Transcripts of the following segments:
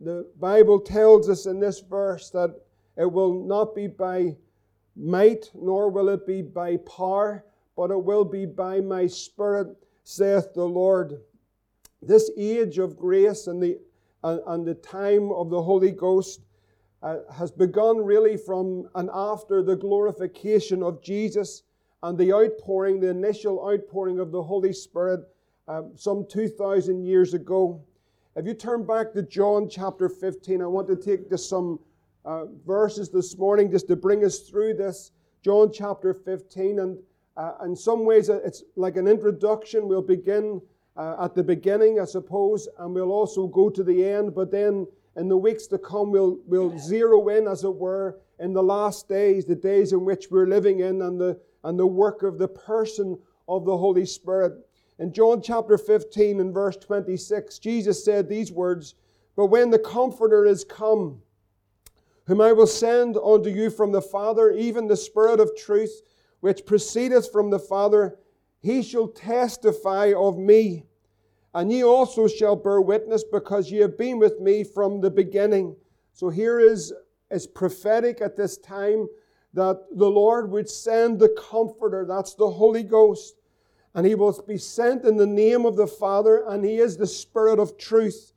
the Bible tells us in this verse that it will not be by might, nor will it be by power, but it will be by my Spirit, saith the Lord. This age of grace and the, and, the time of the Holy Ghost uh, has begun really from and after the glorification of Jesus and the outpouring, the initial outpouring of the Holy Spirit um, some 2,000 years ago. If you turn back to John chapter 15, I want to take just some uh, verses this morning just to bring us through this. John chapter 15, and uh, in some ways uh, it's like an introduction. We'll begin uh, at the beginning, I suppose, and we'll also go to the end, but then in the weeks to come, we'll, we'll zero in, as it were, in the last days, the days in which we're living in, and the, and the work of the person of the Holy Spirit. In John chapter 15 and verse 26, Jesus said these words But when the Comforter is come, whom I will send unto you from the Father, even the Spirit of truth, which proceedeth from the Father, he shall testify of me. And ye also shall bear witness, because ye have been with me from the beginning. So here is, is prophetic at this time that the Lord would send the Comforter, that's the Holy Ghost and he will be sent in the name of the Father, and he is the Spirit of truth.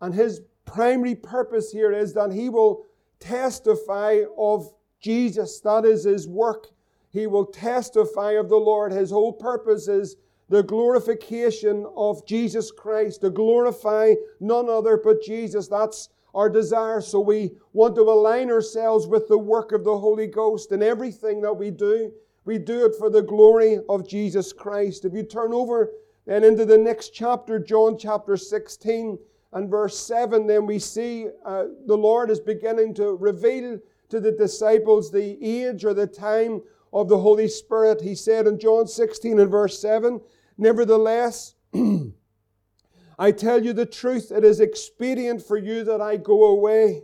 And his primary purpose here is that he will testify of Jesus. That is his work. He will testify of the Lord. His whole purpose is the glorification of Jesus Christ, to glorify none other but Jesus. That's our desire. So we want to align ourselves with the work of the Holy Ghost in everything that we do. We do it for the glory of Jesus Christ. If you turn over then into the next chapter, John chapter 16 and verse 7, then we see uh, the Lord is beginning to reveal to the disciples the age or the time of the Holy Spirit. He said in John 16 and verse 7, Nevertheless, I tell you the truth, it is expedient for you that I go away.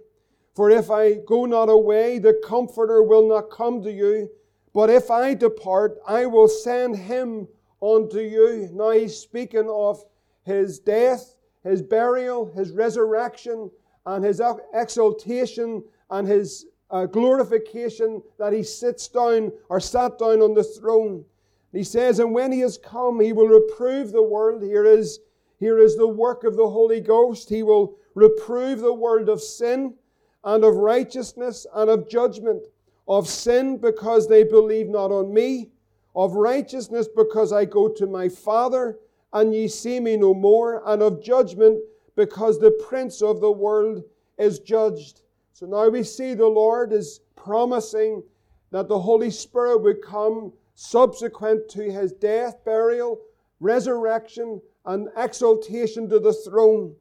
For if I go not away, the Comforter will not come to you. But if I depart, I will send him unto you. Now he's speaking of his death, his burial, his resurrection, and his exaltation and his uh, glorification that he sits down or sat down on the throne. He says, And when he has come, he will reprove the world. Here is, here is the work of the Holy Ghost. He will reprove the world of sin and of righteousness and of judgment of sin because they believe not on me, of righteousness because I go to my Father, and ye see me no more, and of judgment because the prince of the world is judged. So now we see the Lord is promising that the Holy Spirit would come subsequent to his death, burial, resurrection, and exaltation to the throne.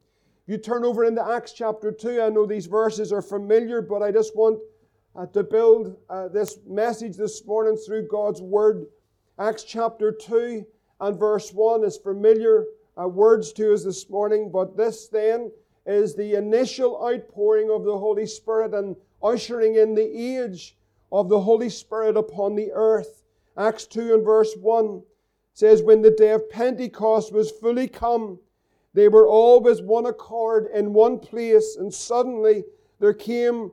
You turn over into Acts chapter 2. I know these verses are familiar, but I just want uh, to build uh, this message this morning through God's Word. Acts chapter 2 and verse 1 is familiar uh, words to us this morning, but this then is the initial outpouring of the Holy Spirit and ushering in the age of the Holy Spirit upon the earth. Acts 2 and verse 1 says, When the day of Pentecost was fully come, they were all with one accord in one place, and suddenly there came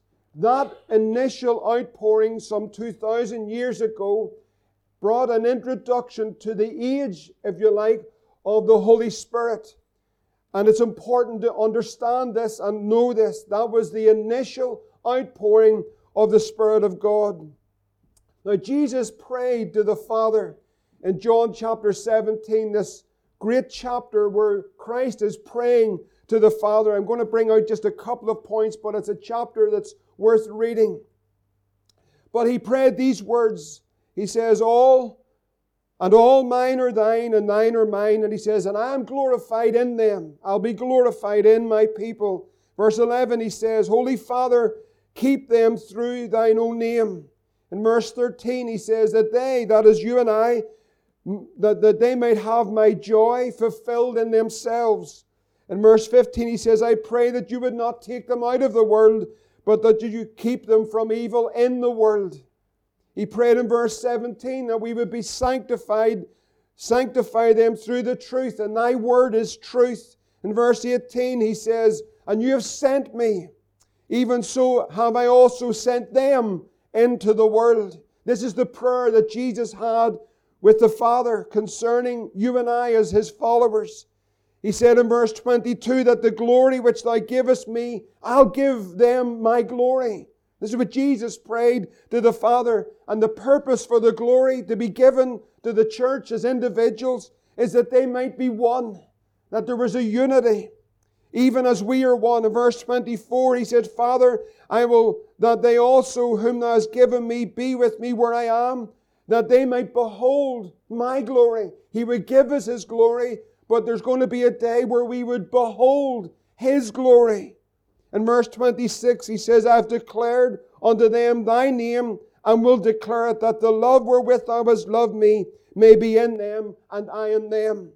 That initial outpouring some 2,000 years ago brought an introduction to the age, if you like, of the Holy Spirit. And it's important to understand this and know this. That was the initial outpouring of the Spirit of God. Now, Jesus prayed to the Father in John chapter 17, this great chapter where Christ is praying to the Father. I'm going to bring out just a couple of points, but it's a chapter that's worth reading. But he prayed these words. He says, All and all mine are thine, and thine are mine. And he says, And I am glorified in them. I'll be glorified in my people. Verse 11, he says, Holy Father, keep them through thine own name. In verse 13, he says that they, that is you and I, that, that they might have my joy fulfilled in themselves. In verse 15, he says, I pray that you would not take them out of the world, but that you keep them from evil in the world. He prayed in verse 17 that we would be sanctified, sanctify them through the truth, and thy word is truth. In verse 18, he says, And you have sent me, even so have I also sent them into the world. This is the prayer that Jesus had with the Father concerning you and I as his followers. He said in verse 22 that the glory which thou givest me, I'll give them my glory. This is what Jesus prayed to the Father. And the purpose for the glory to be given to the church as individuals is that they might be one, that there was a unity even as we are one. In verse 24, he said, Father, I will that they also, whom thou hast given me, be with me where I am, that they might behold my glory. He would give us his glory, but there's going to be a day where we would behold his glory. In verse 26, he says, I have declared unto them thy name, and will declare it, that the love wherewith thou hast loved me may be in them, and I in them.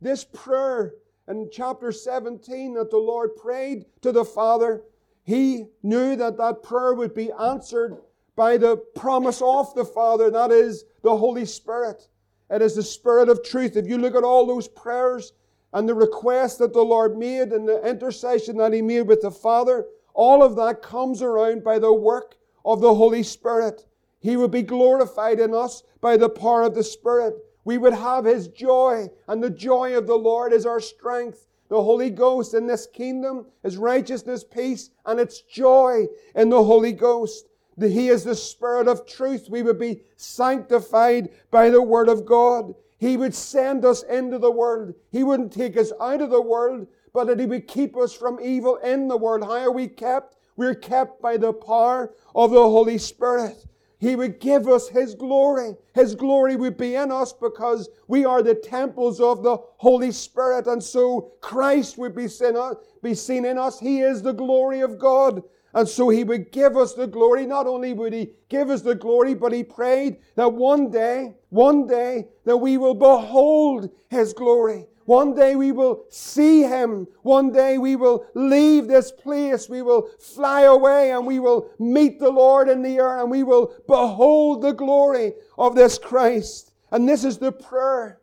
This prayer in chapter 17 that the Lord prayed to the Father, he knew that that prayer would be answered by the promise of the Father, that is the Holy Spirit. It is the Spirit of truth. If you look at all those prayers and the requests that the Lord made and the intercession that He made with the Father, all of that comes around by the work of the Holy Spirit. He would be glorified in us by the power of the Spirit we would have His joy, and the joy of the Lord is our strength. The Holy Ghost in this kingdom is righteousness, peace, and it's joy in the Holy Ghost. He is the Spirit of truth. We would be sanctified by the Word of God. He would send us into the world. He wouldn't take us out of the world, but that He would keep us from evil in the world. How are we kept? We're kept by the power of the Holy Spirit. He would give us His glory. His glory would be in us because we are the temples of the Holy Spirit. And so Christ would be seen, uh, be seen in us. He is the glory of God. And so He would give us the glory. Not only would He give us the glory, but He prayed that one day, one day, that we will behold His glory. One day we will see him. One day we will leave this place. We will fly away and we will meet the Lord in the air and we will behold the glory of this Christ. And this is the prayer.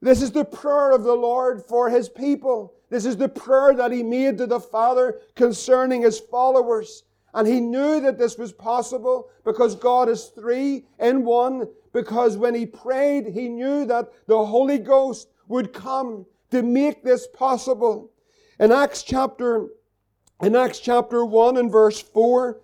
This is the prayer of the Lord for his people. This is the prayer that he made to the Father concerning his followers. And he knew that this was possible because God is three in one. Because when he prayed, he knew that the Holy Ghost would come to make this possible. In Acts chapter, in Acts chapter 1 and verse 4,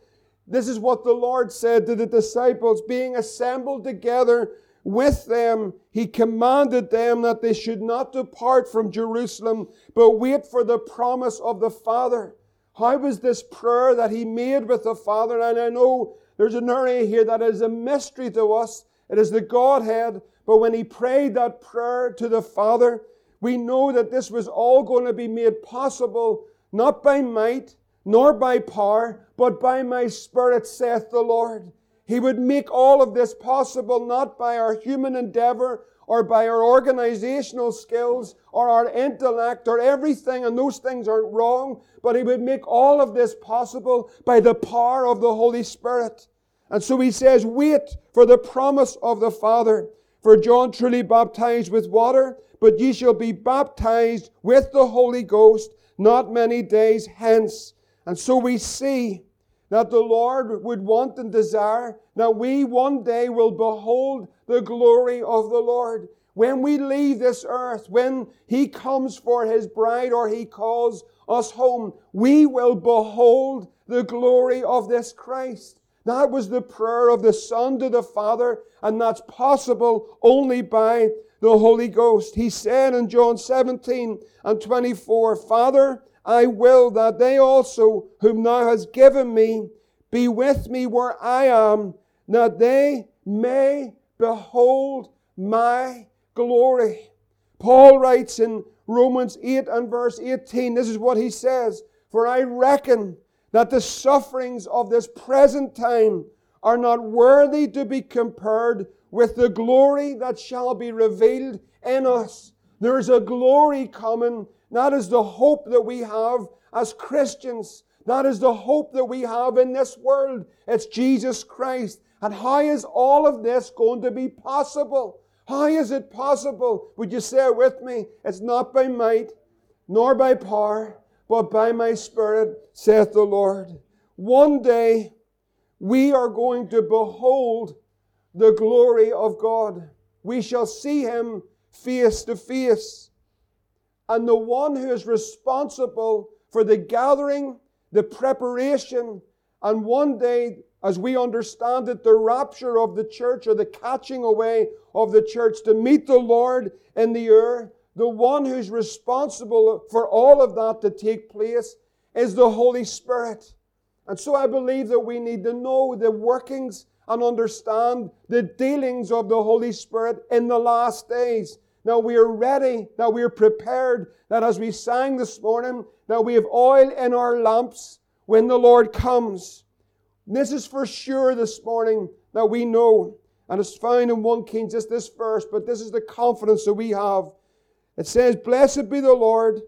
this is what the Lord said to the disciples, being assembled together with them, he commanded them that they should not depart from Jerusalem, but wait for the promise of the Father. How was this prayer that he made with the Father? And I know there's an area here that is a mystery to us. It is the Godhead, but when he prayed that prayer to the Father, we know that this was all going to be made possible not by might nor by power, but by my Spirit, saith the Lord. He would make all of this possible not by our human endeavor or by our organizational skills or our intellect or everything, and those things aren't wrong, but He would make all of this possible by the power of the Holy Spirit. And so He says, wait for the promise of the Father. For John truly baptized with water, but ye shall be baptized with the Holy Ghost not many days hence. And so we see that the Lord would want and desire that we one day will behold the glory of the Lord. When we leave this earth, when He comes for His bride or He calls us home, we will behold the glory of this Christ. That was the prayer of the Son to the Father, and that's possible only by the Holy Ghost. He said in John 17 and 24, Father, I will that they also, whom thou hast given me, be with me where I am, that they may behold my glory. Paul writes in Romans 8 and verse 18, this is what he says, For I reckon that the sufferings of this present time are not worthy to be compared with the glory that shall be revealed in us. There is a glory coming. That is the hope that we have as Christians. That is the hope that we have in this world. It's Jesus Christ. And how is all of this going to be possible? How is it possible? Would you say it with me? It's not by might, nor by power, but by my Spirit, saith the Lord. One day we are going to behold the glory of God. We shall see Him face to face. And the one who is responsible for the gathering, the preparation, and one day, as we understand it, the rapture of the church or the catching away of the church to meet the Lord in the air, the one who's responsible for all of that to take place is the Holy Spirit. And so I believe that we need to know the workings and understand the dealings of the Holy Spirit in the last days. Now we are ready, that we are prepared, that as we sang this morning, that we have oil in our lamps when the Lord comes. This is for sure this morning that we know. And it's found in 1 Kings, just this verse, but this is the confidence that we have. It says, Blessed be the Lord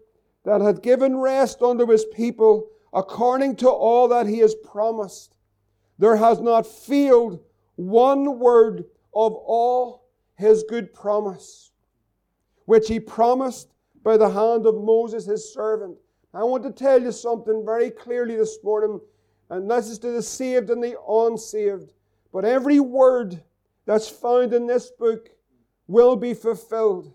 that hath given rest unto his people according to all that he has promised. There has not failed one word of all his good promise, which he promised by the hand of Moses his servant. I want to tell you something very clearly this morning, and this is to the saved and the unsaved. But every word that's found in this book will be fulfilled.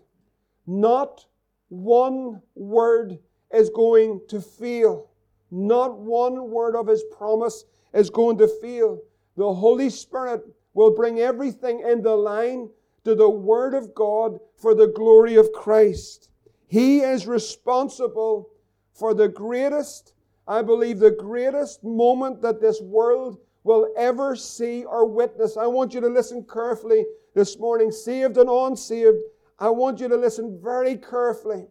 Not one word is going to fail. Not one word of His promise is going to fail. The Holy Spirit will bring everything in the line to the Word of God for the glory of Christ. He is responsible for the greatest, I believe, the greatest moment that this world will ever see or witness. I want you to listen carefully this morning, saved and unsaved. I want you to listen very carefully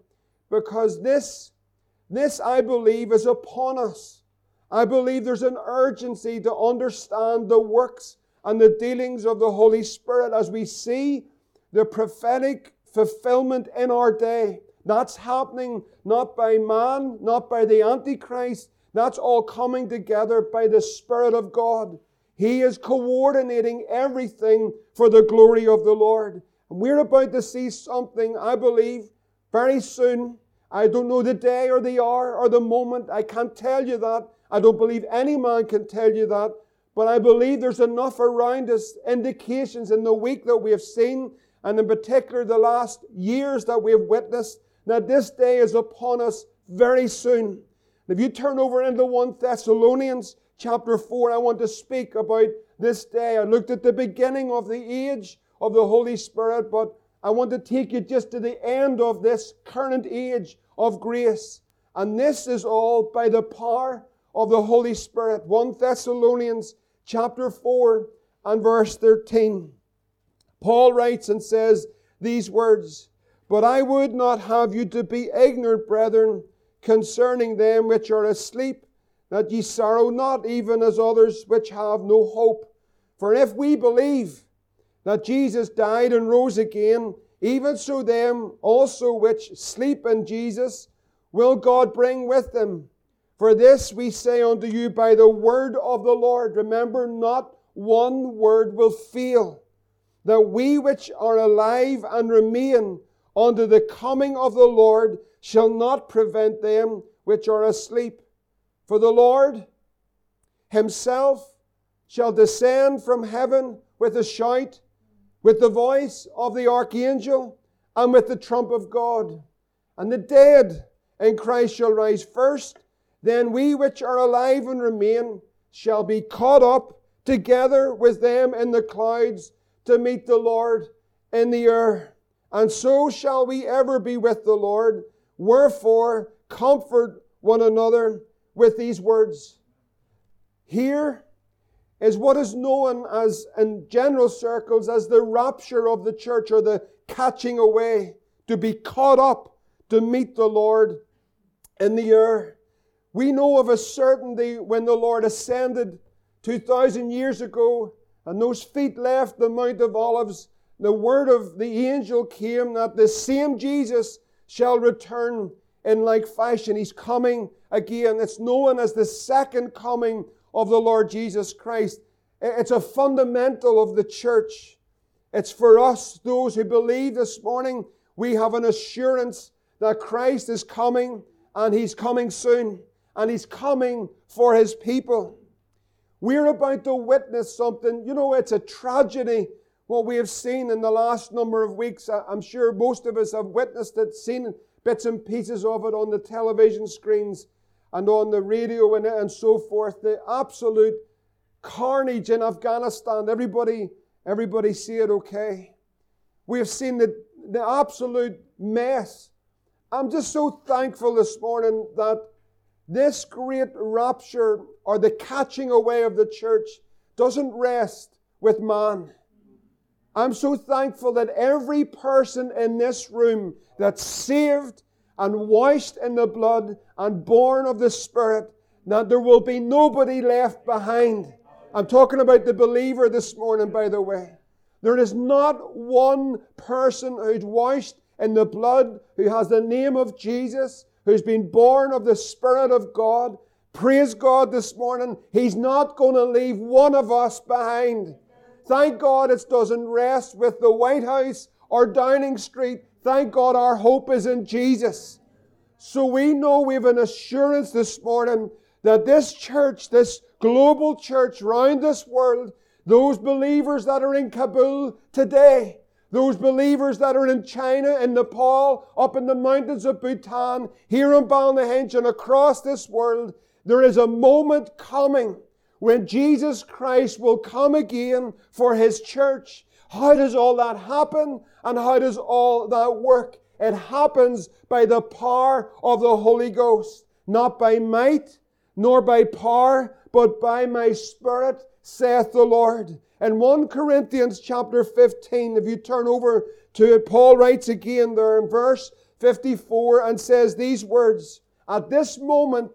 because this, this I believe is upon us. I believe there's an urgency to understand the works and the dealings of the Holy Spirit as we see the prophetic fulfillment in our day. That's happening not by man, not by the Antichrist. That's all coming together by the Spirit of God. He is coordinating everything for the glory of the Lord. And we're about to see something, I believe, very soon. I don't know the day or the hour or the moment. I can't tell you that. I don't believe any man can tell you that. But I believe there's enough around us indications in the week that we have seen, and in particular the last years that we have witnessed, that this day is upon us very soon. If you turn over into 1 Thessalonians chapter 4, I want to speak about this day. I looked at the beginning of the age of the Holy Spirit, but I want to take you just to the end of this current age of grace. And this is all by the power of the Holy Spirit. 1 Thessalonians chapter 4 and verse 13. Paul writes and says these words, But I would not have you to be ignorant, brethren, concerning them which are asleep, that ye sorrow not, even as others which have no hope. For if we believe that Jesus died and rose again, even so them also which sleep in Jesus will God bring with them. For this we say unto you by the word of the Lord. Remember, not one word will fail. That we which are alive and remain unto the coming of the Lord shall not prevent them which are asleep. For the Lord himself shall descend from heaven with a shout, with the voice of the archangel, and with the trump of God. And the dead in Christ shall rise first. Then we which are alive and remain shall be caught up together with them in the clouds to meet the Lord in the air. And so shall we ever be with the Lord. Wherefore, comfort one another with these words. Here is what is known as, in general circles, as the rapture of the church or the catching away, to be caught up to meet the Lord in the air. We know of a certainty when the Lord ascended 2,000 years ago and those feet left the Mount of Olives, the word of the angel came that the same Jesus shall return in like fashion. He's coming again. It's known as the second coming of the Lord Jesus Christ. It's a fundamental of the church. It's for us, those who believe this morning, we have an assurance that Christ is coming and He's coming soon and He's coming for His people. We're about to witness something. You know, it's a tragedy what we have seen in the last number of weeks. I'm sure most of us have witnessed it, seen bits and pieces of it on the television screens and on the radio and, and so forth. The absolute carnage in Afghanistan. Everybody, everybody see it okay? We have seen the, the absolute mess. I'm just so thankful this morning that this great rapture or the catching away of the church doesn't rest with man. I'm so thankful that every person in this room that's saved and washed in the blood and born of the Spirit, that there will be nobody left behind. I'm talking about the believer this morning, by the way. There is not one person who's washed in the blood, who has the name of Jesus, who's been born of the Spirit of God. Praise God this morning. He's not going to leave one of us behind. Thank God it doesn't rest with the White House or Downing Street. Thank God our hope is in Jesus. So we know we have an assurance this morning that this church, this global church round this world, those believers that are in Kabul today, those believers that are in China, in Nepal, up in the mountains of Bhutan, here in Ballynahinch and across this world, there is a moment coming when Jesus Christ will come again for His church. How does all that happen? And how does all that work? It happens by the power of the Holy Ghost, not by might, nor by power, but by my Spirit, saith the Lord. In 1 Corinthians chapter 15, if you turn over to it, Paul writes again there in verse 54 and says these words At this moment,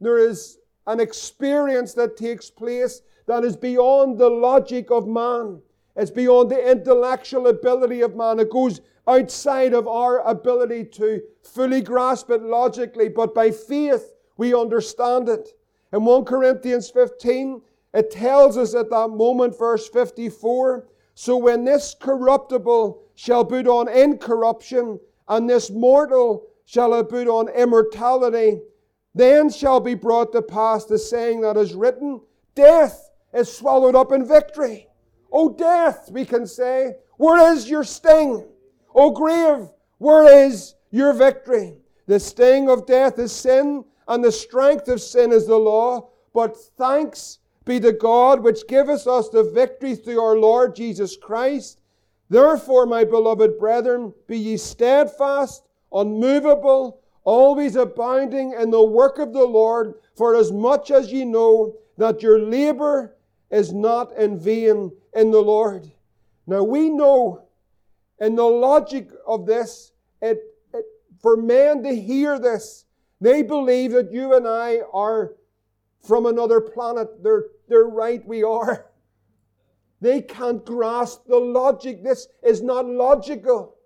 there is an experience that takes place that is beyond the logic of man. It's beyond the intellectual ability of man. It goes outside of our ability to fully grasp it logically, but by faith we understand it. In 1 Corinthians 15, it tells us at that moment, verse 54, so when this corruptible shall put on incorruption, and this mortal shall have put on immortality, then shall be brought to pass the saying that is written, Death is swallowed up in victory. O death, we can say, where is your sting? O grave, where is your victory? The sting of death is sin, and the strength of sin is the law. But thanks be the God which giveth us the victory through our Lord Jesus Christ. Therefore, my beloved brethren, be ye steadfast, unmovable, always abounding in the work of the Lord, for as much as ye know that your labor is not in vain in the Lord. Now we know in the logic of this, it, it, for men to hear this, they believe that you and I are from another planet. They're, they're right, we are. They can't grasp the logic. This is not logical.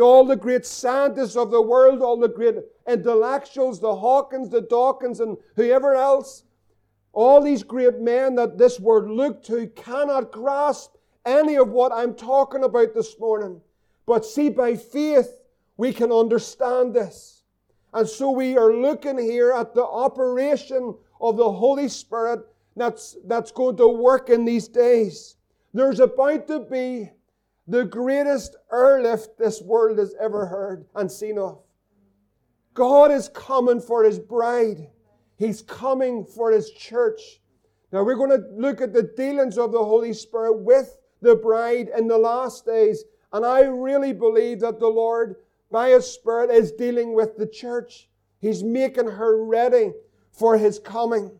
All the great scientists of the world, all the great intellectuals, the Hawkins, the Dawkins, and whoever else, all these great men that this word look to cannot grasp any of what I'm talking about this morning. But see, by faith, we can understand this. And so we are looking here at the operation of the Holy Spirit that's, that's going to work in these days. There's about to be the greatest airlift this world has ever heard and seen of. God is coming for His bride. He's coming for His church. Now we're going to look at the dealings of the Holy Spirit with the bride in the last days. And I really believe that the Lord, by His Spirit, is dealing with the church. He's making her ready for His coming.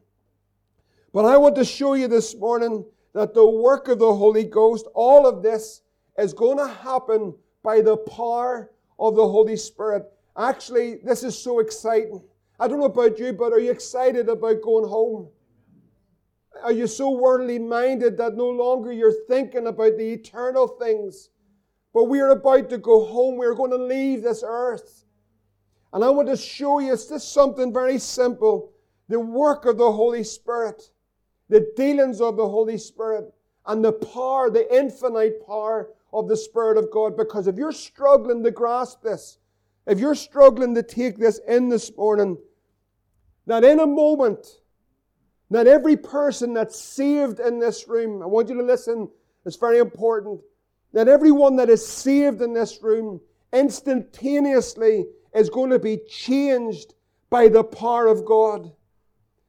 But I want to show you this morning that the work of the Holy Ghost, all of this, is going to happen by the power of the Holy Spirit. Actually, this is so exciting. I don't know about you, but are you excited about going home? Are you so worldly minded that no longer you're thinking about the eternal things? But we are about to go home. We're going to leave this earth. And I want to show you it's just something very simple the work of the Holy Spirit, the dealings of the Holy Spirit, and the power, the infinite power of the Spirit of God. Because if you're struggling to grasp this, if you're struggling to take this in this morning, that in a moment, that every person that's saved in this room, I want you to listen, it's very important, that everyone that is saved in this room instantaneously is going to be changed by the power of God.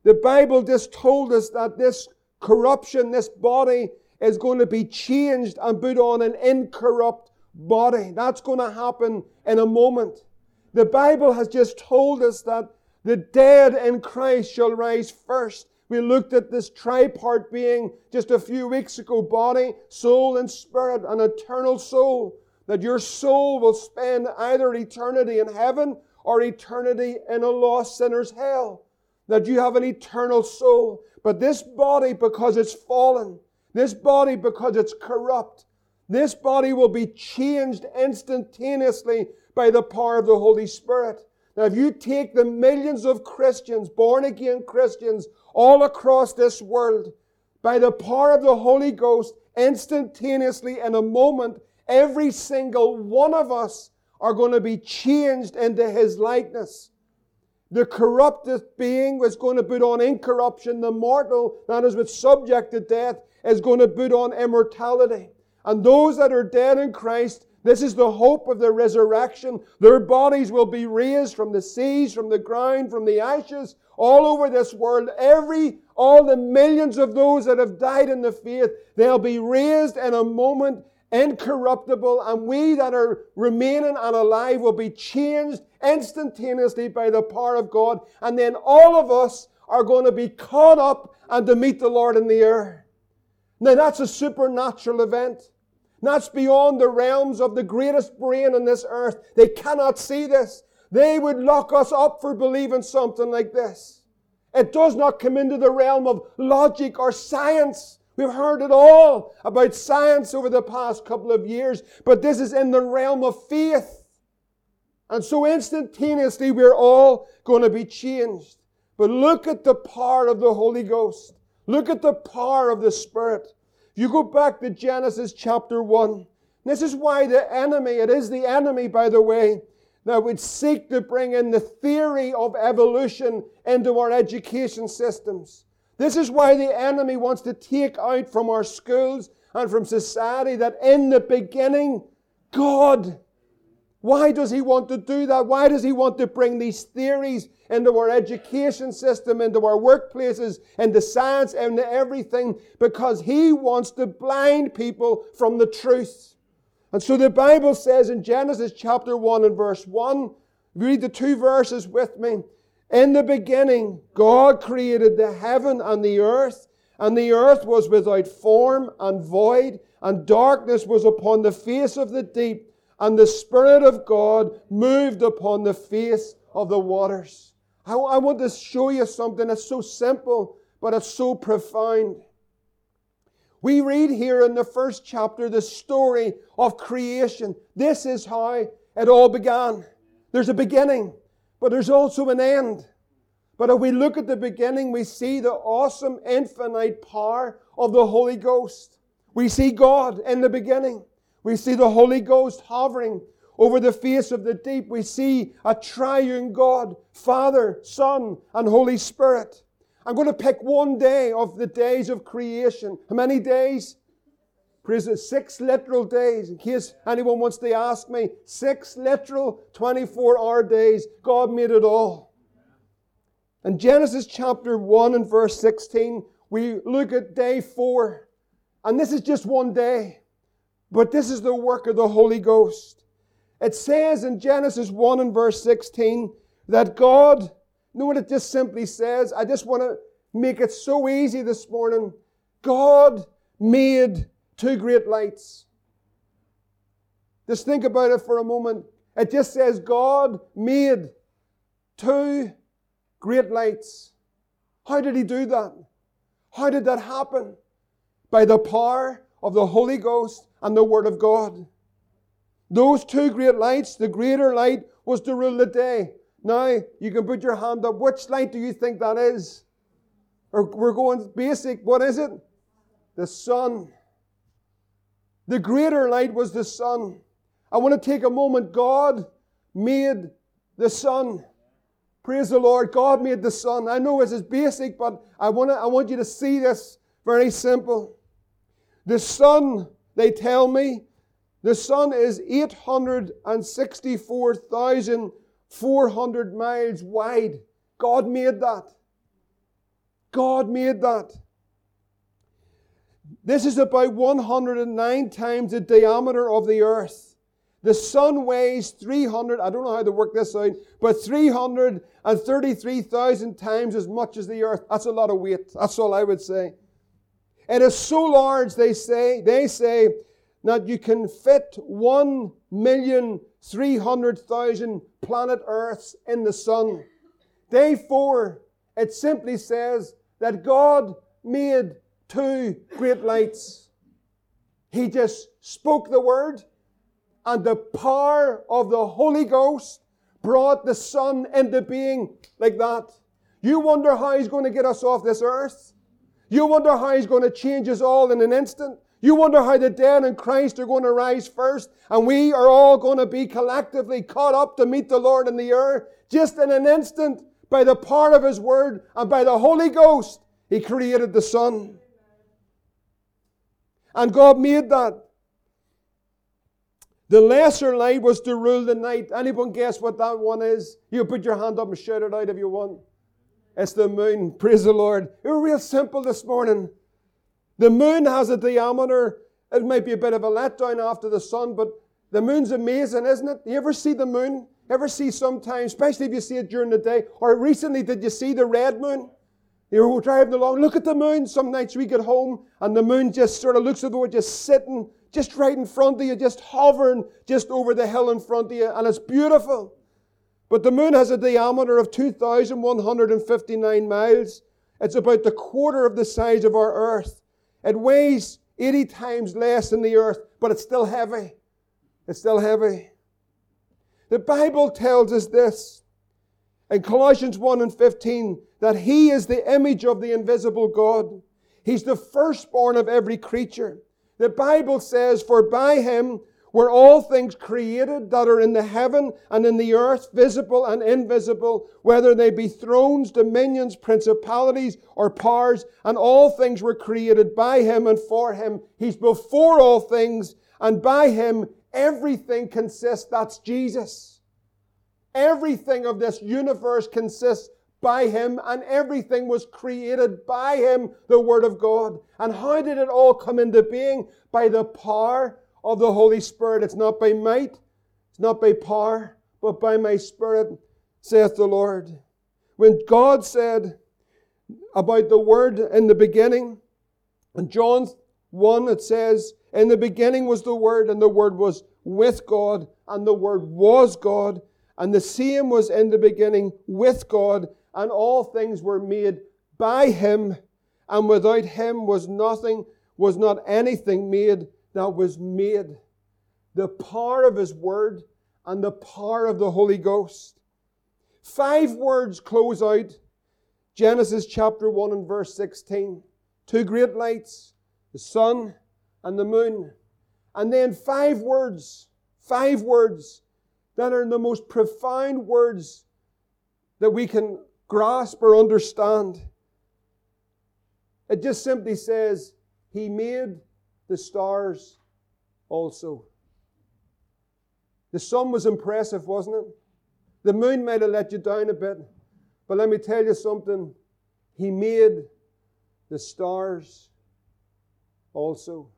The Bible just told us that this corruption, this body, is going to be changed and put on an incorrupt body. That's going to happen in a moment. The Bible has just told us that the dead in Christ shall rise first. We looked at this tripart being just a few weeks ago body, soul, and spirit, an eternal soul. That your soul will spend either eternity in heaven or eternity in a lost sinner's hell. That you have an eternal soul. But this body, because it's fallen, this body, because it's corrupt, this body will be changed instantaneously by the power of the Holy Spirit. Now, if you take the millions of Christians, born again Christians, all across this world, by the power of the Holy Ghost, instantaneously in a moment, every single one of us are going to be changed into His likeness. The corrupted being was going to put on incorruption. The mortal, that is with subject to death, is going to put on immortality. And those that are dead in Christ this is the hope of the resurrection. Their bodies will be raised from the seas, from the ground, from the ashes, all over this world. Every, all the millions of those that have died in the faith, they'll be raised in a moment, incorruptible, and we that are remaining and alive will be changed instantaneously by the power of God. And then all of us are going to be caught up and to meet the Lord in the air. Now that's a supernatural event. That's beyond the realms of the greatest brain on this earth. They cannot see this. They would lock us up for believing something like this. It does not come into the realm of logic or science. We've heard it all about science over the past couple of years, but this is in the realm of faith. And so instantaneously we're all going to be changed. But look at the power of the Holy Ghost. Look at the power of the Spirit. You go back to Genesis chapter 1. This is why the enemy, it is the enemy, by the way, that would seek to bring in the theory of evolution into our education systems. This is why the enemy wants to take out from our schools and from society that in the beginning, God why does he want to do that? Why does he want to bring these theories into our education system, into our workplaces, into science, into everything? Because he wants to blind people from the truth. And so the Bible says in Genesis chapter 1 and verse 1, read the two verses with me. In the beginning, God created the heaven and the earth, and the earth was without form and void, and darkness was upon the face of the deep and the Spirit of God moved upon the face of the waters. I, I want to show you something that's so simple, but it's so profound. We read here in the first chapter the story of creation. This is how it all began. There's a beginning, but there's also an end. But if we look at the beginning, we see the awesome, infinite power of the Holy Ghost. We see God in the beginning. We see the Holy Ghost hovering over the face of the deep. We see a triune God, Father, Son, and Holy Spirit. I'm going to pick one day of the days of creation. How many days? Praise it, six literal days. In case anyone wants to ask me, six literal 24 hour days. God made it all. In Genesis chapter 1 and verse 16, we look at day four. And this is just one day. But this is the work of the Holy Ghost. It says in Genesis 1 and verse 16 that God, you know what it just simply says? I just want to make it so easy this morning. God made two great lights. Just think about it for a moment. It just says God made two great lights. How did he do that? How did that happen? By the power of the Holy Ghost and the Word of God. Those two great lights, the greater light was to rule the day. Now, you can put your hand up. Which light do you think that is? Or we're going basic. What is it? The sun. The greater light was the sun. I want to take a moment. God made the sun. Praise the Lord. God made the sun. I know this is basic, but I want, to, I want you to see this very simple. The sun, they tell me, the sun is 864,400 miles wide. God made that. God made that. This is about 109 times the diameter of the earth. The sun weighs 300, I don't know how to work this out, but 333,000 times as much as the earth. That's a lot of weight. That's all I would say. It is so large, they say, they say that you can fit 1,300,000 planet Earths in the sun. Day four, it simply says that God made two great lights. He just spoke the word, and the power of the Holy Ghost brought the sun into being like that. You wonder how He's going to get us off this earth? You wonder how He's going to change us all in an instant? You wonder how the dead in Christ are going to rise first, and we are all going to be collectively caught up to meet the Lord in the air just in an instant by the power of His Word and by the Holy Ghost. He created the sun. And God made that. The lesser light was to rule the night. Anyone guess what that one is? You put your hand up and shout it out if you want. It's the moon. Praise the Lord. It was real simple this morning. The moon has a diameter. It might be a bit of a letdown after the sun, but the moon's amazing, isn't it? You ever see the moon? Ever see sometimes, especially if you see it during the day? Or recently, did you see the red moon? You were driving along, look at the moon. Some nights we get home and the moon just sort of looks as though it's just sitting just right in front of you, just hovering just over the hill in front of you, and it's beautiful. But the moon has a diameter of 2,159 miles. It's about the quarter of the size of our earth. It weighs 80 times less than the earth, but it's still heavy. It's still heavy. The Bible tells us this in Colossians 1 and 15 that He is the image of the invisible God. He's the firstborn of every creature. The Bible says, For by Him were all things created that are in the heaven and in the earth, visible and invisible, whether they be thrones, dominions, principalities, or powers, and all things were created by him and for him. He's before all things, and by him everything consists. That's Jesus. Everything of this universe consists by him, and everything was created by him, the Word of God. And how did it all come into being? By the power of the Holy Spirit. It's not by might, it's not by power, but by my Spirit, saith the Lord. When God said about the Word in the beginning, in John 1 it says, In the beginning was the Word, and the Word was with God, and the Word was God, and the same was in the beginning with God, and all things were made by Him, and without Him was nothing, was not anything made that was made. The power of His Word and the power of the Holy Ghost. Five words close out Genesis chapter 1 and verse 16. Two great lights, the sun and the moon. And then five words, five words that are the most profound words that we can grasp or understand. It just simply says, He made the stars also. The sun was impressive, wasn't it? The moon might have let you down a bit, but let me tell you something. He made the stars also.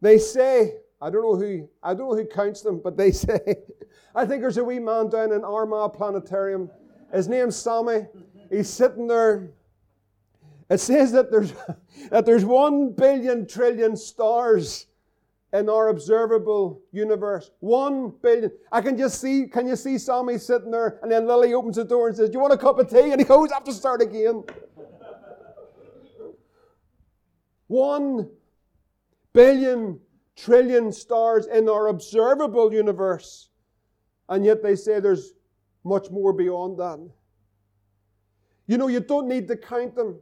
They say, I don't know who I don't know who counts them, but they say, I think there's a wee man down in Armagh Planetarium. His name's Sammy. He's sitting there it says that there's, that there's one billion trillion stars in our observable universe. One billion. I can just see, can you see Sammy sitting there and then Lily opens the door and says, Do you want a cup of tea? And he goes, I have to start again. One billion trillion stars in our observable universe. And yet they say there's much more beyond that. You know, you don't need to count them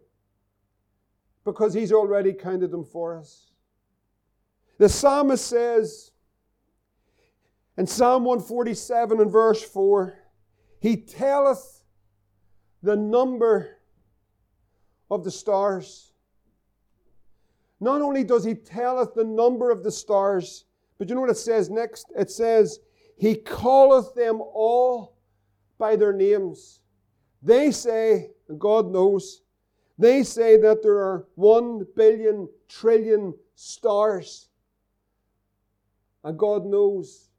because He's already counted them for us. The psalmist says in Psalm 147 and verse 4 He telleth the number of the stars. Not only does He tell us the number of the stars, but you know what it says next? It says, He calleth them all by their names. They say, and God knows, they say that there are one billion trillion stars. And God knows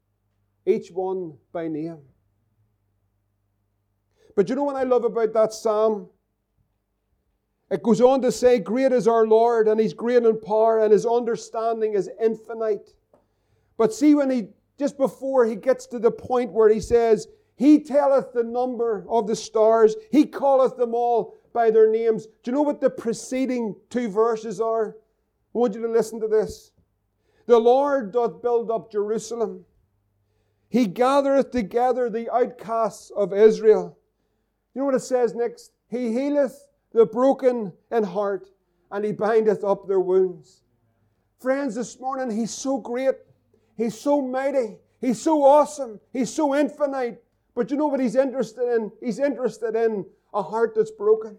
each one by name. But you know what I love about that psalm? It goes on to say, Great is our Lord, and He's great in power, and His understanding is infinite. But see, when He, just before He gets to the point where He says, He telleth the number of the stars, He calleth them all by their names. Do you know what the preceding two verses are? I want you to listen to this. The Lord doth build up Jerusalem. He gathereth together the outcasts of Israel. You know what it says next? He healeth the broken in heart, and he bindeth up their wounds. Friends, this morning, He's so great. He's so mighty. He's so awesome. He's so infinite. But you know what He's interested in? He's interested in a heart that's broken.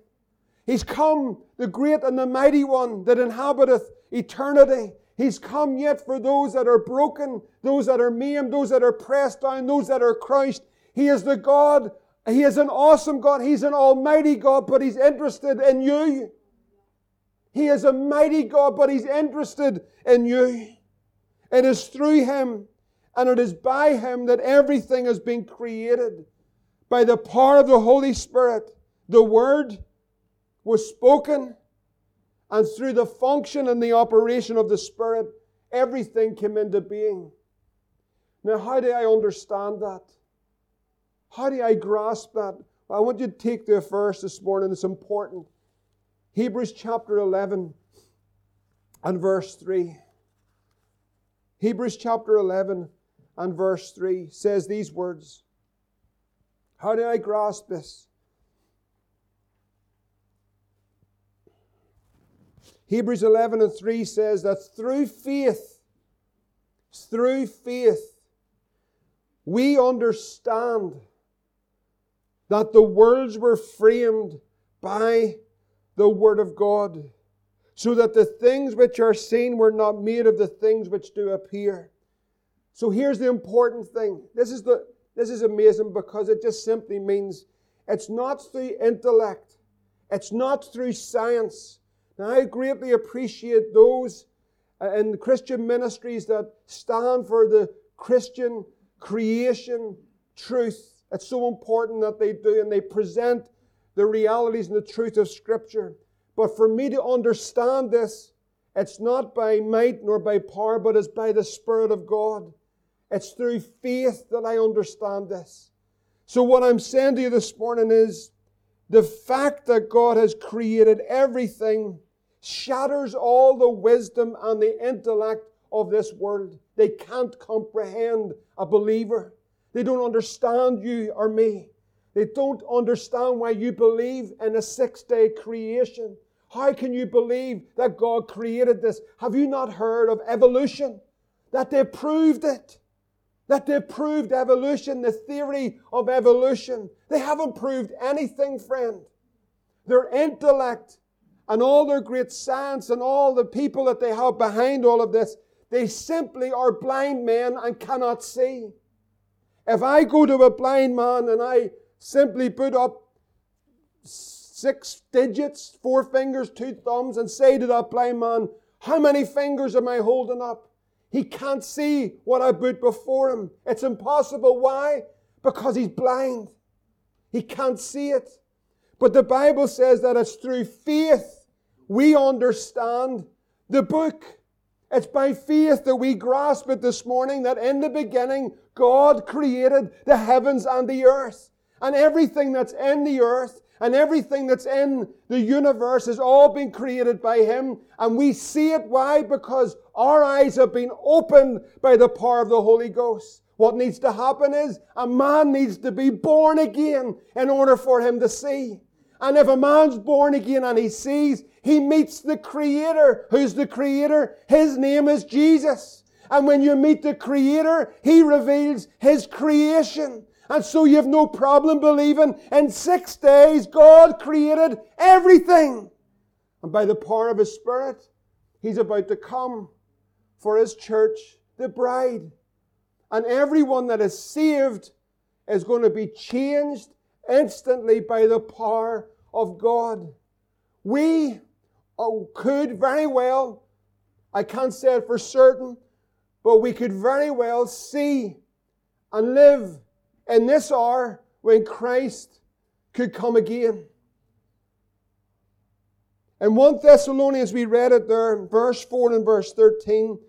He's come, the great and the mighty one that inhabiteth eternity. He's come yet for those that are broken, those that are maimed, those that are pressed down, those that are crushed. He is the God. He is an awesome God. He's an almighty God, but He's interested in you. He is a mighty God, but He's interested in you. It is through Him and it is by Him that everything has been created. By the power of the Holy Spirit, the Word was spoken and through the function and the operation of the Spirit, everything came into being. Now, how do I understand that? How do I grasp that? I want you to take the verse this morning, it's important. Hebrews chapter 11 and verse 3. Hebrews chapter 11 and verse 3 says these words. How do I grasp this? Hebrews 11 and 3 says that through faith, through faith, we understand that the worlds were framed by the Word of God, so that the things which are seen were not made of the things which do appear. So here's the important thing. This is the this is amazing because it just simply means it's not through intellect, it's not through science, now, I greatly appreciate those uh, in Christian ministries that stand for the Christian creation truth. It's so important that they do, and they present the realities and the truth of Scripture. But for me to understand this, it's not by might nor by power, but it's by the Spirit of God. It's through faith that I understand this. So, what I'm saying to you this morning is the fact that God has created everything shatters all the wisdom and the intellect of this world. They can't comprehend a believer. They don't understand you or me. They don't understand why you believe in a six day creation. How can you believe that God created this? Have you not heard of evolution? That they proved it. That they proved evolution, the theory of evolution. They haven't proved anything, friend. Their intellect and all their great science and all the people that they have behind all of this, they simply are blind men and cannot see. If I go to a blind man and I simply put up six digits, four fingers, two thumbs, and say to that blind man, How many fingers am I holding up? He can't see what I put before him. It's impossible. Why? Because he's blind. He can't see it. But the Bible says that it's through faith we understand the book. It's by faith that we grasp it this morning that in the beginning, God created the heavens and the earth. And everything that's in the earth and everything that's in the universe has all been created by Him. And we see it. Why? Because our eyes have been opened by the power of the Holy Ghost. What needs to happen is a man needs to be born again in order for him to see. And if a man's born again and he sees, he meets the Creator. Who's the Creator? His name is Jesus. And when you meet the Creator, He reveals His creation. And so you have no problem believing in six days God created everything. And by the power of His Spirit, He's about to come for His church, the bride. And everyone that is saved is going to be changed instantly by the power of God. We oh, could very well, I can't say it for certain, but we could very well see and live in this hour when Christ could come again. In 1 Thessalonians, we read it there, verse 4 and verse 13.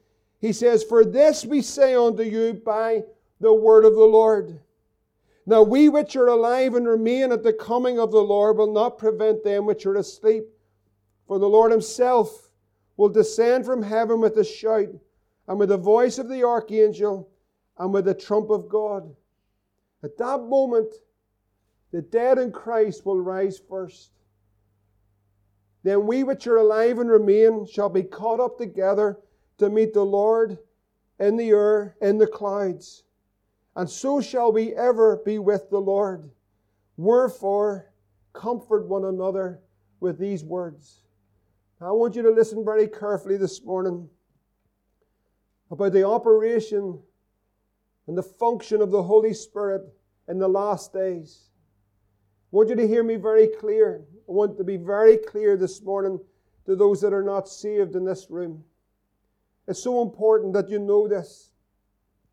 He says, For this we say unto you by the word of the Lord. Now we which are alive and remain at the coming of the Lord will not prevent them which are asleep. For the Lord himself will descend from heaven with a shout, and with the voice of the archangel, and with the trump of God. At that moment, the dead in Christ will rise first. Then we which are alive and remain shall be caught up together to meet the Lord in the air, in the clouds. And so shall we ever be with the Lord. Wherefore, comfort one another with these words. I want you to listen very carefully this morning about the operation and the function of the Holy Spirit in the last days. I want you to hear me very clear. I want to be very clear this morning to those that are not saved in this room. It's so important that you know this.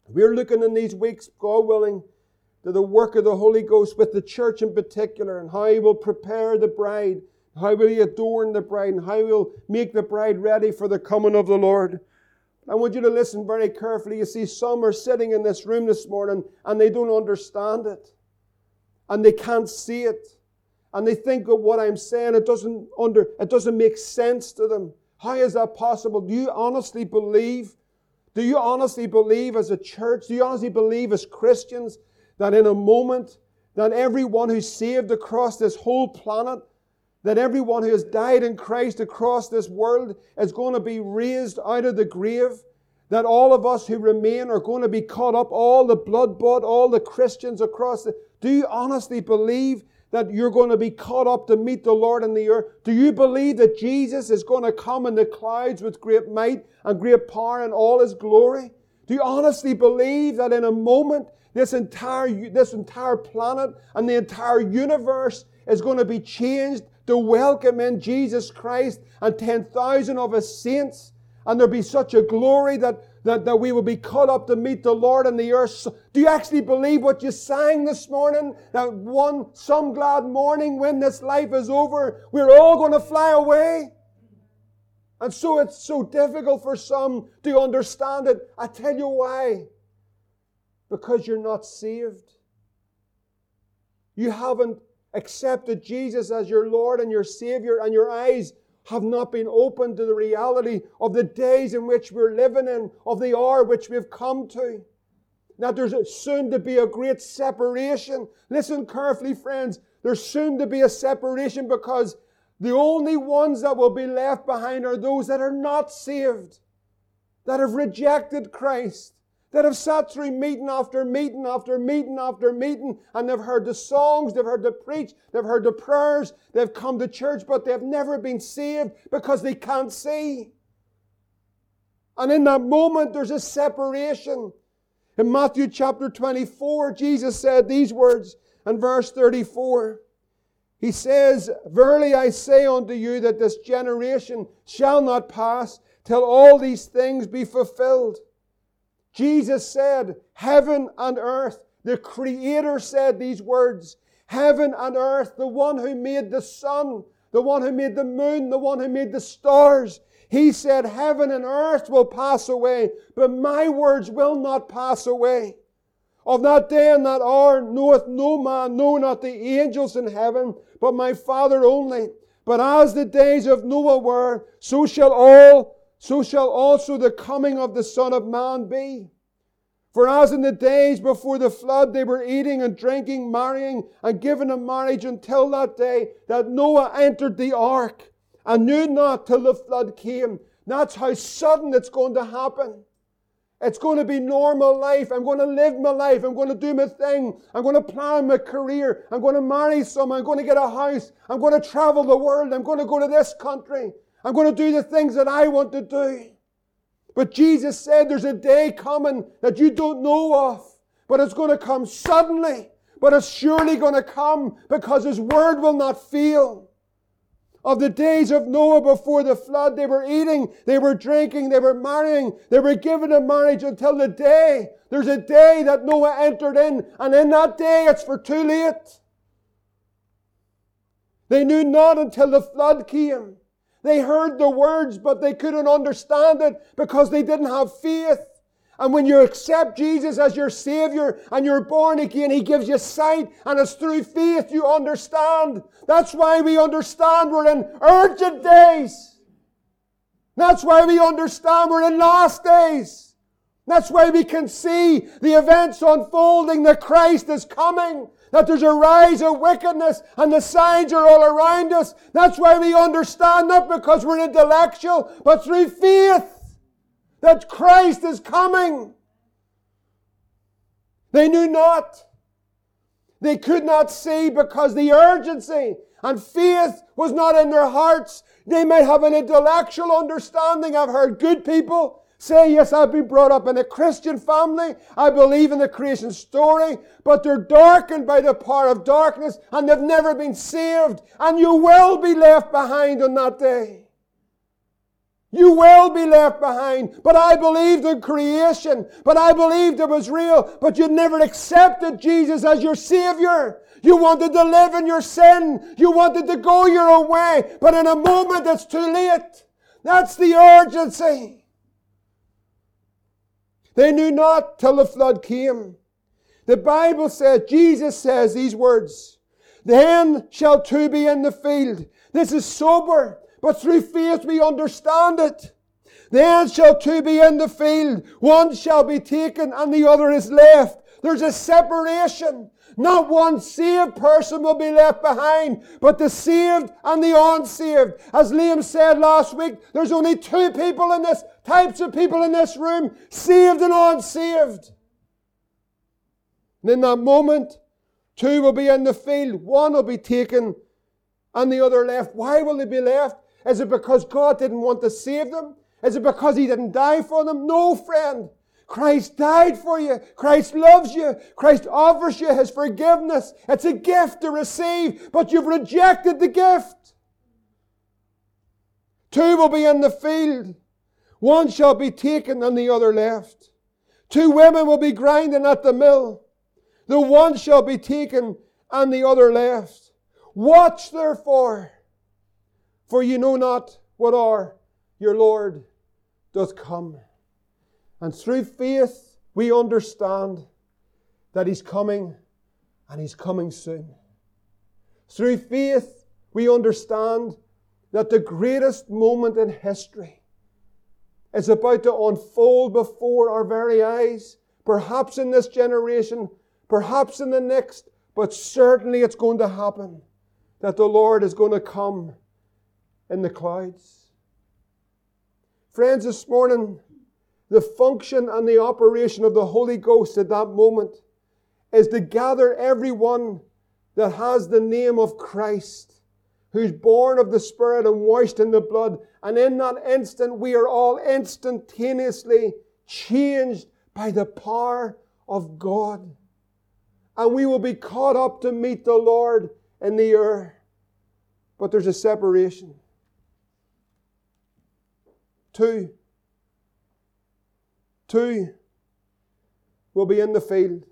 We're looking in these weeks, God willing, to the work of the Holy Ghost with the church in particular and how He will prepare the bride how will he adorn the bride? And how will make the bride ready for the coming of the Lord? I want you to listen very carefully. You see, some are sitting in this room this morning and they don't understand it. And they can't see it. And they think of what I'm saying. It doesn't under, it doesn't make sense to them. How is that possible? Do you honestly believe? Do you honestly believe as a church? Do you honestly believe as Christians that in a moment that everyone who's saved across this whole planet that everyone who has died in Christ across this world is going to be raised out of the grave. That all of us who remain are going to be caught up, all the blood bought, all the Christians across the. Do you honestly believe that you're going to be caught up to meet the Lord in the earth? Do you believe that Jesus is going to come in the clouds with great might and great power and all his glory? Do you honestly believe that in a moment this entire, this entire planet and the entire universe is going to be changed to welcome in Jesus Christ and 10,000 of his saints. And there'll be such a glory that, that, that we will be caught up to meet the Lord on the earth. Do you actually believe what you sang this morning? That one, some glad morning when this life is over, we're all going to fly away. And so it's so difficult for some to understand it. I tell you why. Because you're not saved. You haven't accepted Jesus as your Lord and your Savior, and your eyes have not been opened to the reality of the days in which we're living in, of the hour which we've come to. That there's soon to be a great separation. Listen carefully, friends. There's soon to be a separation because the only ones that will be left behind are those that are not saved, that have rejected Christ that have sat through meeting after meeting after meeting after meeting and they've heard the songs, they've heard the preach, they've heard the prayers, they've come to church, but they've never been saved because they can't see. And in that moment, there's a separation. In Matthew chapter 24, Jesus said these words in verse 34. He says, Verily I say unto you that this generation shall not pass till all these things be fulfilled. Jesus said, Heaven and earth, the Creator said these words Heaven and earth, the one who made the sun, the one who made the moon, the one who made the stars. He said, Heaven and earth will pass away, but my words will not pass away. Of that day and that hour knoweth no man, no, not the angels in heaven, but my Father only. But as the days of Noah were, so shall all, so shall also the coming of the Son of Man be. For as in the days before the flood they were eating and drinking, marrying and giving in marriage until that day that Noah entered the ark and knew not till the flood came. That's how sudden it's going to happen. It's going to be normal life. I'm going to live my life. I'm going to do my thing. I'm going to plan my career. I'm going to marry someone. I'm going to get a house. I'm going to travel the world. I'm going to go to this country. I'm going to do the things that I want to do. But Jesus said there's a day coming that you don't know of, but it's going to come suddenly. But it's surely going to come because His word will not fail of the days of Noah before the flood. They were eating, they were drinking, they were marrying, they were given in marriage until the day. There's a day that Noah entered in, and in that day it's for too late. They knew not until the flood came. They heard the words, but they couldn't understand it because they didn't have faith. And when you accept Jesus as your Savior and you're born again, He gives you sight and it's through faith you understand. That's why we understand we're in urgent days. That's why we understand we're in last days. That's why we can see the events unfolding that Christ is coming, that there's a rise of wickedness and the signs are all around us. That's why we understand not because we're intellectual, but through faith that Christ is coming. They knew not. They could not see because the urgency and faith was not in their hearts. They might have an intellectual understanding. I've heard good people say, Yes, I've been brought up in a Christian family. I believe in the creation story. But they're darkened by the power of darkness and they've never been saved. And you will be left behind on that day. You will be left behind. But I believed in creation. But I believed it was real. But you never accepted Jesus as your Savior. You wanted to live in your sin. You wanted to go your own way. But in a moment it's too late. That's the urgency. They knew not till the flood came. The Bible says, Jesus says these words, Then shall two be in the field. This is sober. But through faith we understand it. Then shall two be in the field. One shall be taken and the other is left. There's a separation. Not one saved person will be left behind, but the saved and the unsaved. As Liam said last week, there's only two people in this, types of people in this room, saved and unsaved. And in that moment, two will be in the field, one will be taken and the other left. Why will they be left? Is it because God didn't want to save them? Is it because He didn't die for them? No, friend. Christ died for you. Christ loves you. Christ offers you His forgiveness. It's a gift to receive, but you've rejected the gift. Two will be in the field. One shall be taken and the other left. Two women will be grinding at the mill. The one shall be taken and the other left. Watch therefore for you know not what hour your Lord doth come. And through faith, we understand that He's coming and He's coming soon. Through faith, we understand that the greatest moment in history is about to unfold before our very eyes, perhaps in this generation, perhaps in the next, but certainly it's going to happen that the Lord is going to come in the clouds. Friends, this morning, the function and the operation of the Holy Ghost at that moment is to gather everyone that has the name of Christ, who's born of the Spirit and washed in the blood. And in that instant, we are all instantaneously changed by the power of God. And we will be caught up to meet the Lord in the air. But there's a separation. Two. Two will be in the field.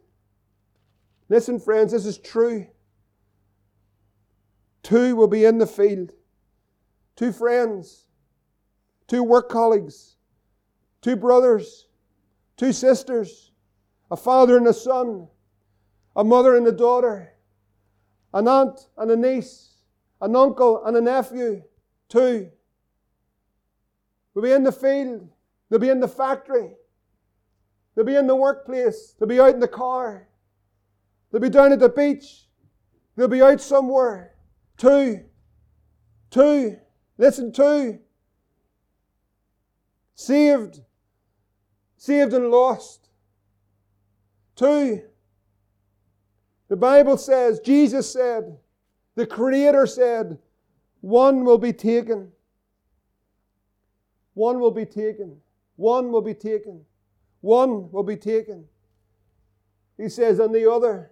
Listen, friends, this is true. Two will be in the field. Two friends. two work colleagues, two brothers, two sisters, a father and a son, a mother and a daughter, an aunt and a niece, an uncle and a nephew, two. They'll be in the field, they'll be in the factory, they'll be in the workplace, they'll be out in the car, they'll be down at the beach, they'll be out somewhere. Two. Two. Listen, two. Saved. Saved and lost. Two. The Bible says, Jesus said, the Creator said, one will be taken. One will be taken. One will be taken. One will be taken. He says, and the other.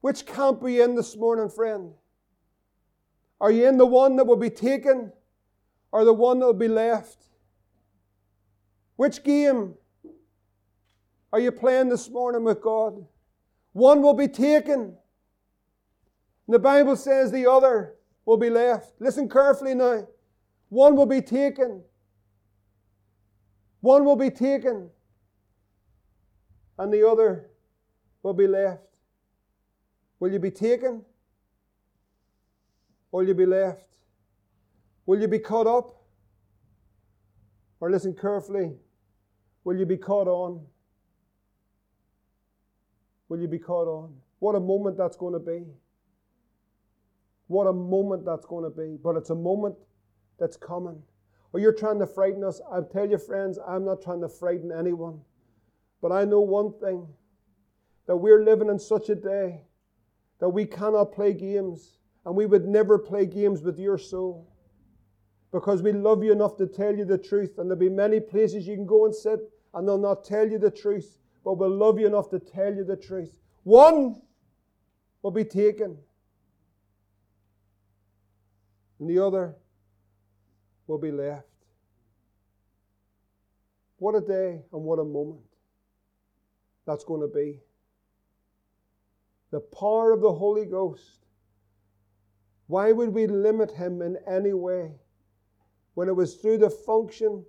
Which camp are you in this morning, friend? Are you in the one that will be taken or the one that will be left? Which game are you playing this morning with God? One will be taken. The Bible says the other will be left. Listen carefully now. One will be taken. One will be taken. And the other will be left. Will you be taken? Will you be left? Will you be caught up? Or listen carefully, will you be caught on? Will you be caught on? What a moment that's going to be. What a moment that's going to be. But it's a moment that's coming. Or you're trying to frighten us. I tell you, friends, I'm not trying to frighten anyone. But I know one thing that we're living in such a day that we cannot play games. And we would never play games with your soul because we love you enough to tell you the truth. And there'll be many places you can go and sit, and they'll not tell you the truth, but we'll love you enough to tell you the truth. One will be taken, and the other will be left. What a day and what a moment that's going to be. The power of the Holy Ghost why would we limit him in any way when it was through the function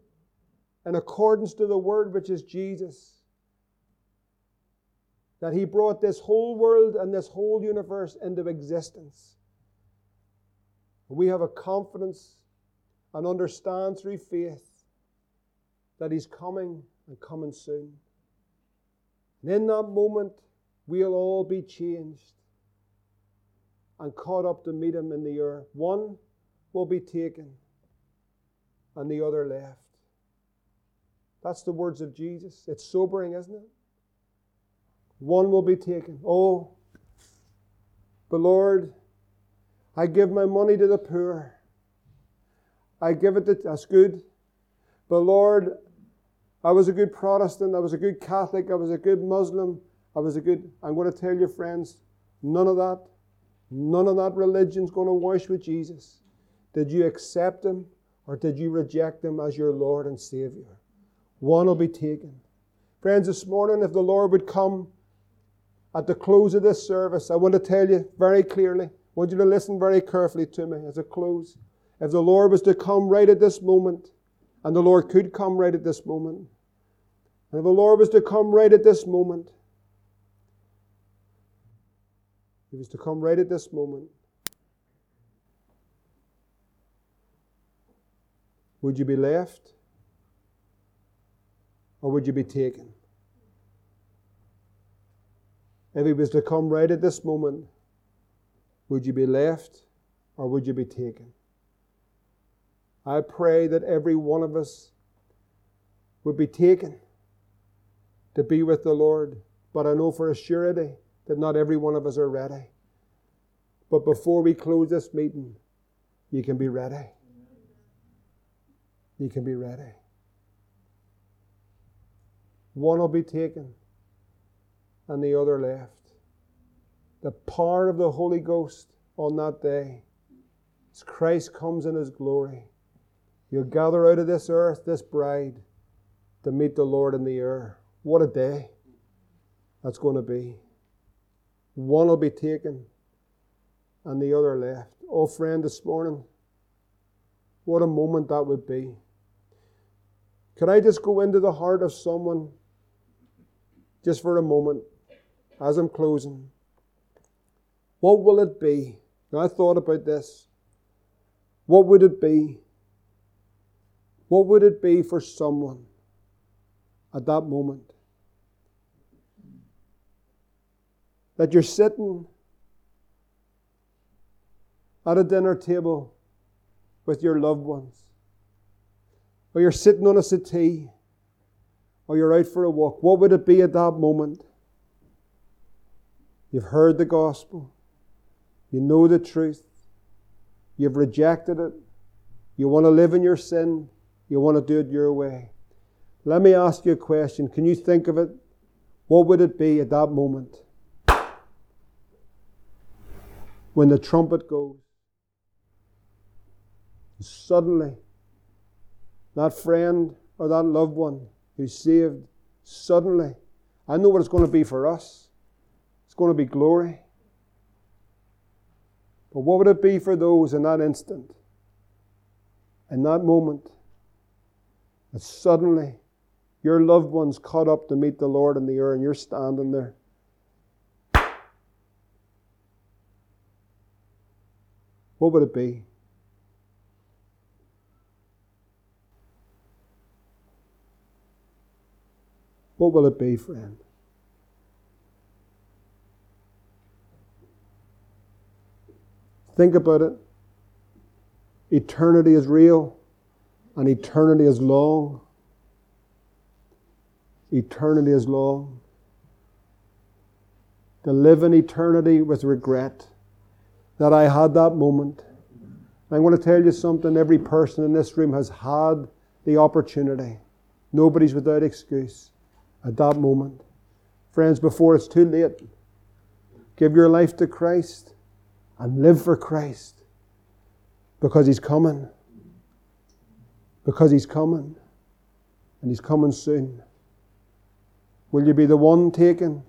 in accordance to the word which is Jesus that he brought this whole world and this whole universe into existence? We have a confidence and understand through faith that he's coming and coming soon. And in that moment, we'll all be changed and caught up to meet him in the air. One will be taken and the other left. That's the words of Jesus. It's sobering, isn't it? One will be taken. Oh, but Lord, I give my money to the poor. I give it to, that's good. But Lord, I was a good Protestant. I was a good Catholic. I was a good Muslim. I was a good, I'm going to tell you, friends, none of that None of that religion's going to wash with Jesus. Did you accept him or did you reject him as your Lord and Savior? One will be taken. Friends, this morning, if the Lord would come at the close of this service, I want to tell you very clearly, I want you to listen very carefully to me as I close. If the Lord was to come right at this moment, and the Lord could come right at this moment, and if the Lord was to come right at this moment, He was to come right at this moment. Would you be left? Or would you be taken? If he was to come right at this moment, would you be left or would you be taken? I pray that every one of us would be taken to be with the Lord. But I know for a surety that not every one of us are ready. But before we close this meeting, you can be ready. You can be ready. One will be taken and the other left. The power of the Holy Ghost on that day, as Christ comes in his glory, you'll gather out of this earth, this bride, to meet the Lord in the air. What a day that's going to be. One will be taken and the other left. Oh, friend, this morning, What a moment that would be. Could I just go into the heart of someone just for a moment as I'm closing? What will it be? Now, I thought about this. What would it be? What would it be for someone at that moment? That you're sitting at a dinner table with your loved ones, or you're sitting on a settee, or you're out for a walk. What would it be at that moment? You've heard the gospel, you know the truth, you've rejected it, you want to live in your sin, you want to do it your way. Let me ask you a question. Can you think of it? What would it be at that moment? When the trumpet goes. Suddenly, that friend or that loved one who's saved, suddenly, I know what it's going to be for us. It's going to be glory. But what would it be for those in that instant, in that moment, that suddenly your loved one's caught up to meet the Lord in the air and you're standing there? What would it be? What will it be, friend? Think about it. Eternity is real and eternity is long. Eternity is long. To live in eternity with regret that I had that moment. I'm going to tell you something every person in this room has had the opportunity. Nobody's without excuse at that moment. Friends, before it's too late, give your life to Christ and live for Christ because He's coming. Because He's coming. And He's coming soon. Will you be the one taken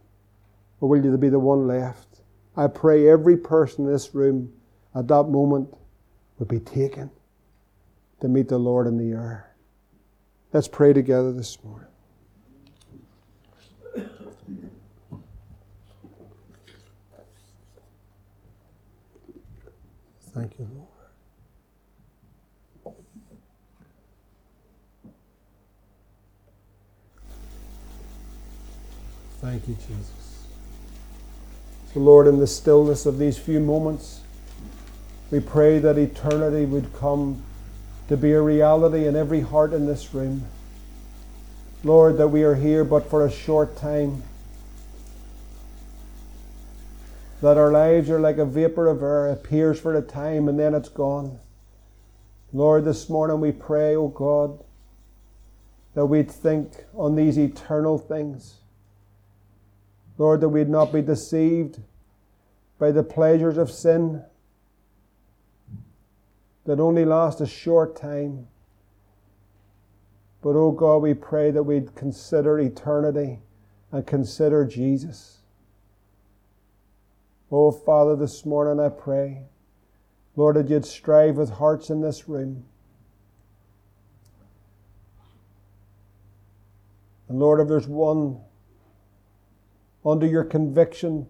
or will you be the one left? I pray every person in this room at that moment will be taken to meet the Lord in the air. Let's pray together this morning. Thank you, Lord. Thank you, Jesus. So, Lord, in the stillness of these few moments, we pray that eternity would come to be a reality in every heart in this room. Lord, that we are here but for a short time that our lives are like a vapor of air, appears for a time and then it's gone. Lord, this morning we pray, O oh God, that we'd think on these eternal things. Lord, that we'd not be deceived by the pleasures of sin that only last a short time. But, oh God, we pray that we'd consider eternity and consider Jesus. Oh, Father, this morning I pray, Lord, that you'd strive with hearts in this room. And Lord, if there's one under your conviction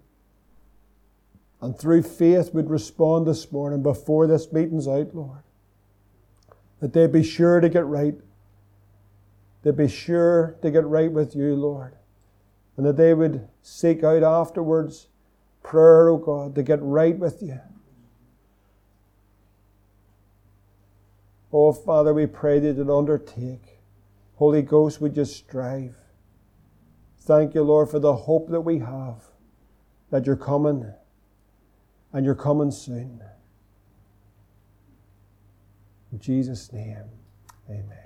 and through faith would respond this morning before this meeting's out, Lord, that they'd be sure to get right. They'd be sure to get right with you, Lord. And that they would seek out afterwards prayer, oh God, to get right with you. Oh, Father, we pray that you'd undertake. Holy Ghost, we just strive. Thank you, Lord, for the hope that we have that you're coming and you're coming soon. In Jesus' name, amen.